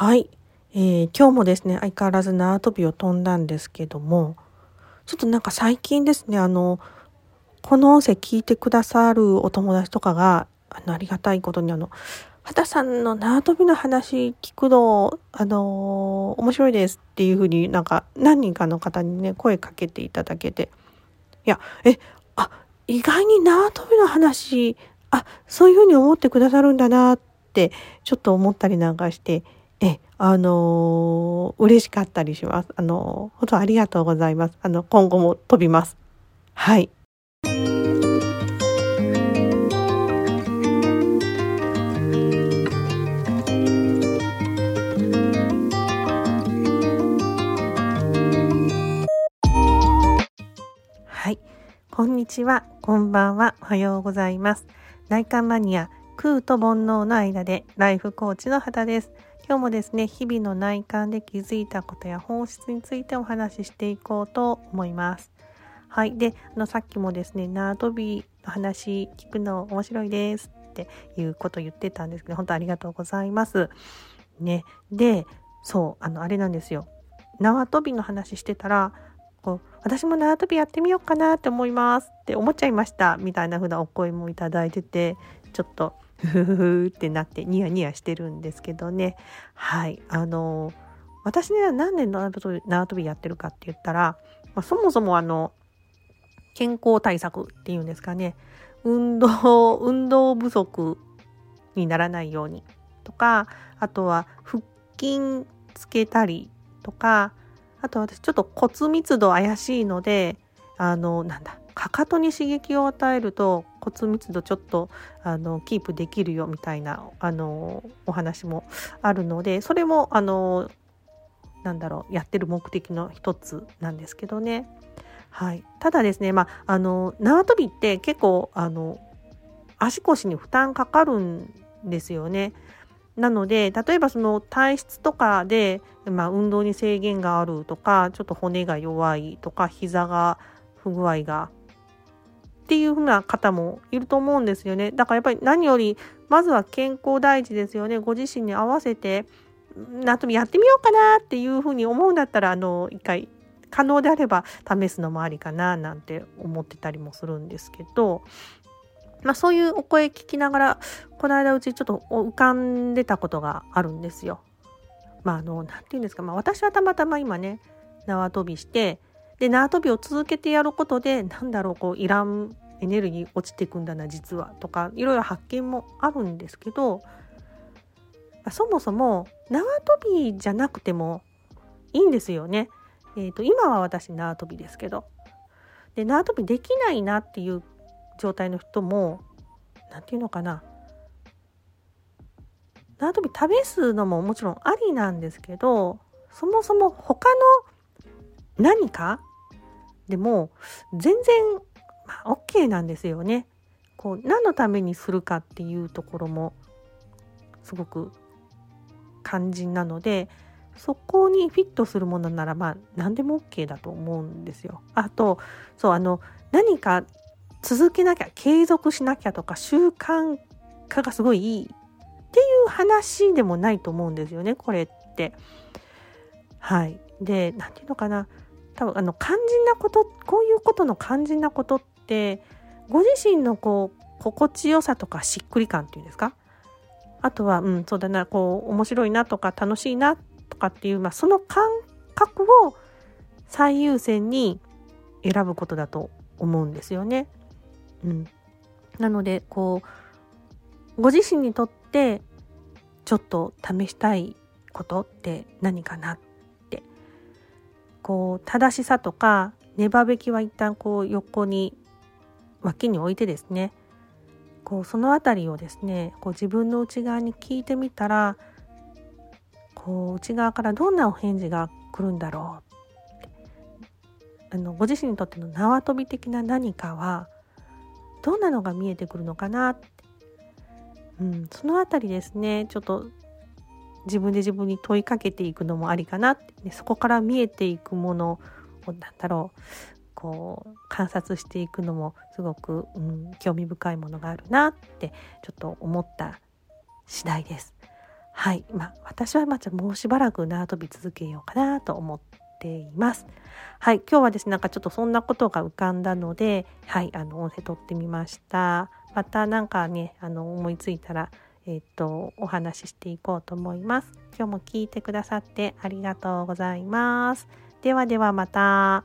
はい、えー、今日もですね相変わらず縄跳びを飛んだんですけどもちょっとなんか最近ですねあのこの音声聞いてくださるお友達とかがあのありがたいことにあの畑さんの縄跳びの話聞くのあの面白いですっていうふうになんか何人かの方にね声かけていただけて。いやえあ意外に縄跳びの話あそういうふうに思ってくださるんだなってちょっと思ったりなんかして、あのー、嬉しかったりします。あのー、本当ありがとうございます。あの、今後も飛びます。はい。はい。こんにちは。こんばんは。おはようございます。内観マニア、空と煩悩の間でライフコーチの畑です。今日もですね日々の内観で気づいたことや本質についてお話ししていこうと思います。はい。で、あの、さっきもですね、縄跳びの話聞くの面白いですっていうこと言ってたんですけど、本当ありがとうございます。ね。で、そう、あの、あれなんですよ。縄跳びの話してたら、こう、私も縄跳びやってみようかなって思いますって思っちゃいました。みたいな風なお声もいただいてて、ちょっとふふふってなってニヤニヤしてるんですけどね。はい。あの私ね何年縄跳びやってるかって言ったら、まあ、そもそもあの健康対策っていうんですかね。運動運動不足にならないようにとかあとは腹筋つけたりとかあと私ちょっと骨密度怪しいのであのなんだかかとに刺激を与えると骨密度ちょっとあのキープできるよみたいなあのお話もあるのでそれもあのなんだろうやってる目的の一つなんですけどね。はい、ただですね、まあ、あの縄跳びって結構あの足腰に負担かかるんですよね。なので例えばその体質とかで、まあ、運動に制限があるとかちょっと骨が弱いとか膝が不具合がっていう風な方もいると思うんですよね。だからやっぱり何よりまずは健康第一ですよね。ご自身に合わせて縄跳びやってみようかなっていう風に思うんだったらあの一回可能であれば試すのもありかななんて思ってたりもするんですけど、まあ、そういうお声聞きながらこの間うちちょっと浮かんでたことがあるんですよ。まああの何て言うんですか、まあ、私はたまたま今ね縄跳びしてで縄跳びを続けてやることでなんだろうこういらんエネルギー落ちていくんだな実はとかいろいろ発見もあるんですけどそもそも縄跳びじゃなくてもいいんですよね。えーと、今は私縄跳びですけどで縄跳びできないなっていう状態の人も何て言うのかな縄跳び試すのももちろんありなんですけどそもそも他の何かでも全然、まあ、OK なんですよね。こう何のためにするかっていうところもすごく肝心なのでそこにフィットするものならまあ何でも OK だと思うんですよ。あとそうあの何か続けなきゃ継続しなきゃとか習慣化がすごいいいっていう話でもないと思うんですよねこれって。はい。で何て言うのかな多分あの肝心なことこういうことの肝心なことってご自身のこう心地よさとかしっくり感っていうんですか？あとはうんそうだなこう面白いなとか楽しいなとかっていう、まあ、その感覚を最優先に選ぶことだと思うんですよね。うん、なのでこうご自身にとってちょっと試したいことって何かなこう正しさとか粘べきは一旦こう横に脇に置いてですね。こうその辺りをですねこう自分の内側に聞いてみたらこう内側からどんなお返事が来るんだろう。あのご自身にとっての縄跳び的な何かはどんなのが見えてくるのかなって、うん、その辺りですねちょっと自分で自分に問いかけていくのもありかなって、ね、そこから見えていくものを何だろうこう観察していくのもすごく、うん、興味深いものがあるなってちょっと思った次第です。はい。まあ、私はまあ、もうしばらく縄跳び続けようかなと思っています。はい。今日はですね、なんかちょっとそんなことが浮かんだので、はい。あの、音声取ってみました。またなんかね、あの、思いついたら、えっと、お話ししていこうと思います。今日も聞いてくださってありがとうございます。ではではまた。